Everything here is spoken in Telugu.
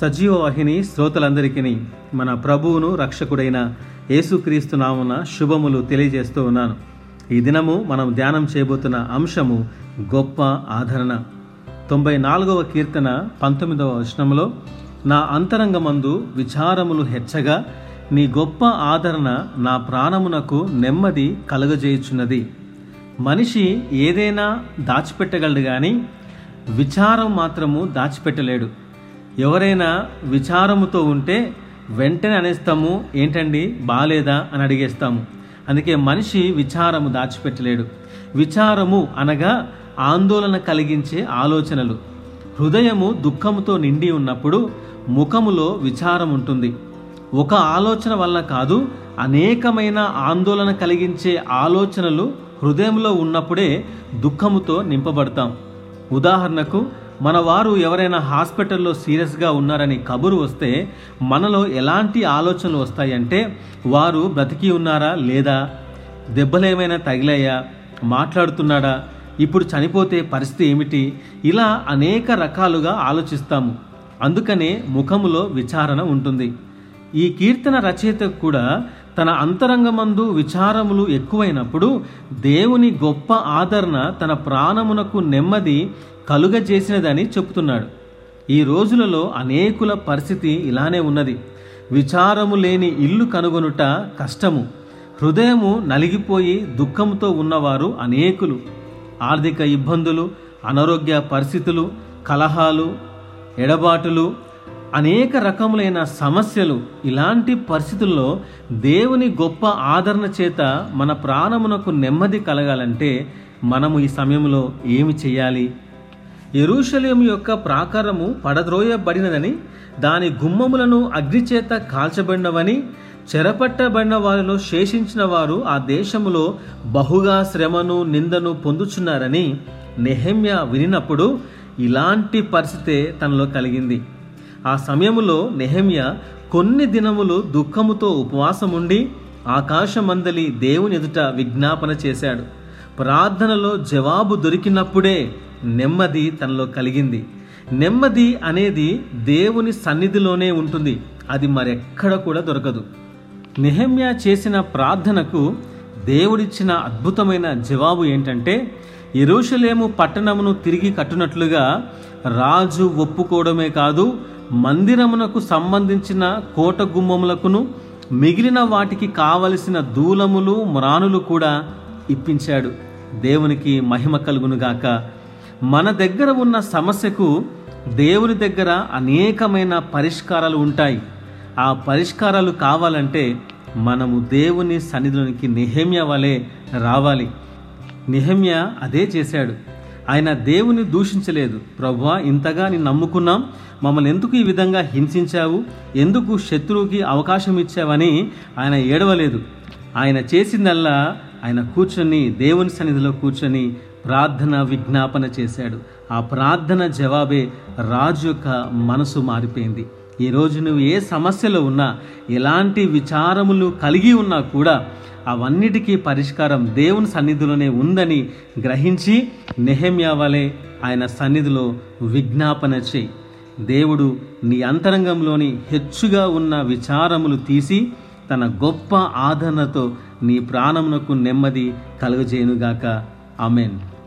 సజీవ వాహిని శ్రోతలందరికీ మన ప్రభువును రక్షకుడైన యేసుక్రీస్తు నామున శుభములు తెలియజేస్తూ ఉన్నాను. ఈ దినము మనం ధ్యానం చేయబోతున్న అంశము గొప్ప ఆదరణ. తొంభై నాలుగవ కీర్తన పంతొమ్మిదవ వచనంలో నా అంతరంగమందు విచారములు హెచ్చగా నీ గొప్ప ఆదరణ నా ప్రాణమునకు నెమ్మది కలుగజేయుచున్నది. మనిషి ఏదైనా దాచిపెట్టగలడు కానీ విచారం మాత్రము దాచిపెట్టలేడు. ఎవరైనా విచారముతో ఉంటే వెంటనే అనేస్తాము ఏంటండి? బాగాలేదా అని అడిగేస్తాము. అందుకే మనిషి విచారము దాచిపెట్టలేడు. విచారము అనగా ఆందోళన కలిగించే ఆలోచనలు. హృదయము దుఃఖముతో నిండి ఉన్నప్పుడు ముఖములో విచారం ఉంటుంది ఒక ఆలోచన వల్ల కాదు అనేకమైన ఆందోళన కలిగించే ఆలోచనలు హృదయంలో ఉన్నప్పుడే దుఃఖముతో నింపబడతాం. ఉదాహరణకు మన వారు ఎవరైనా హాస్పిటల్లో సీరియస్గా ఉన్నారని కబురు వస్తే మనలో ఎలాంటి ఆలోచనలు వస్తాయంటే వారు బ్రతికి ఉన్నారా లేదా? దెబ్బలేమైనా తగిలాయా? మాట్లాడుతున్నాడా? ఇప్పుడు చనిపోతే పరిస్థితి ఏమిటి? ఇలా అనేక రకాలుగా ఆలోచిస్తాము. అందుకనే ముఖములో విచారణ ఉంటుంది. ఈ కీర్తన రచయిత కూడా తన అంతరంగమందు విచారములు ఎక్కువైనప్పుడు దేవుని గొప్ప ఆదరణ తన ప్రాణమునకు నెమ్మది కలుగజేసినదని చెప్తున్నాడు. ఈ రోజులలో అనేకుల పరిస్థితి ఇలానే ఉన్నది. విచారము లేని ఇల్లు కనుగొనుట కష్టము. హృదయము నలిగిపోయి దుఃఖంతో ఉన్నవారు అనేకులు. ఆర్థిక ఇబ్బందులు అనారోగ్య పరిస్థితులు కలహాలు ఎడబాటులు అనేక రకములైన సమస్యలు ఇలాంటి పరిస్థితుల్లో దేవుని గొప్ప ఆదరణ చేత మన ప్రాణమునకు నెమ్మది కలగాలంటే మనము ఈ సమయంలో ఏమి చేయాలి? ఎరుషలేము యొక్క ప్రాకారము పడద్రోయబడినదని దాని గుమ్మములను అగ్నిచేత కాల్చబడినవని చెరపట్టబడిన వారిలో శేషించిన వారు ఆ దేశములో బహుగా శ్రమను నిందను పొందుచున్నారని నెహమ్య వినినప్పుడు ఇలాంటి పరిస్థితే తనలో కలిగింది. ఆ సమయములో నెహమ్య కొన్ని దినములు దుఃఖముతో ఉపవాసముండి ఆకాశమందలి దేవుని ఎదుట విజ్ఞాపన చేశాడు. ప్రార్థనలో జవాబు దొరికినప్పుడే నెమ్మది తనలో కలిగింది. నెమ్మది అనేది దేవుని సన్నిధిలోనే ఉంటుంది. అది మరెక్కడ కూడా దొరకదు. నెహమ్య చేసిన ప్రార్థనకు దేవుడిచ్చిన అద్భుతమైన జవాబు ఏంటంటే ఎరుషలేము పట్టణమును తిరిగి కట్టునట్లుగా రాజు ఒప్పుకోవడమే కాదు మందిరమునకు సంబంధించిన కోట గుమ్మములకును మిగిలిన వాటికి కావలసిన దూలములు మ్రానులు కూడా ఇప్పించాడు. దేవునికి మహిమ కలుగునుగాక. మన దగ్గర ఉన్న సమస్యకు దేవుని దగ్గర అనేకమైన పరిష్కారాలు ఉంటాయి. ఆ పరిష్కారాలు కావాలంటే మనము దేవుని సన్నిధిలోనికి నిహమ్య వలె రావాలి. నిహమ్య అదే చేశాడు. ఆయన దేవుని దూషించలేదు. ప్రభా ఇంతగా నేను నమ్ముకున్నాం. మమ్మల్ని ఎందుకు ఈ విధంగా హింసించావు? ఎందుకు శత్రువుకి అవకాశం ఇచ్చావని ఆయన ఏడవలేదు. ఆయన చేసిందల్లా ఆయన కూర్చొని దేవుని సన్నిధిలో కూర్చొని ప్రార్థన విజ్ఞాపన చేశాడు. ఆ ప్రార్థన జవాబే రాజు యొక్క మనసు మారిపోయింది. ఈరోజు నువ్వు ఏ సమస్యలో ఉన్నా ఎలాంటి విచారములు కలిగి ఉన్నా కూడా అవన్నిటికీ పరిష్కారం దేవుని సన్నిధిలోనే ఉందని గ్రహించి నెహమ్యా వలె ఆయన సన్నిధిలో విజ్ఞాపన చేయి. దేవుడు నీ అంతరంగంలోని హెచ్చుగా ఉన్న విచారములు తీసి తన గొప్ప ఆదరణతో నీ ప్రాణమునకు నెమ్మది కలుగజేయునుగాక. ఆమెన్.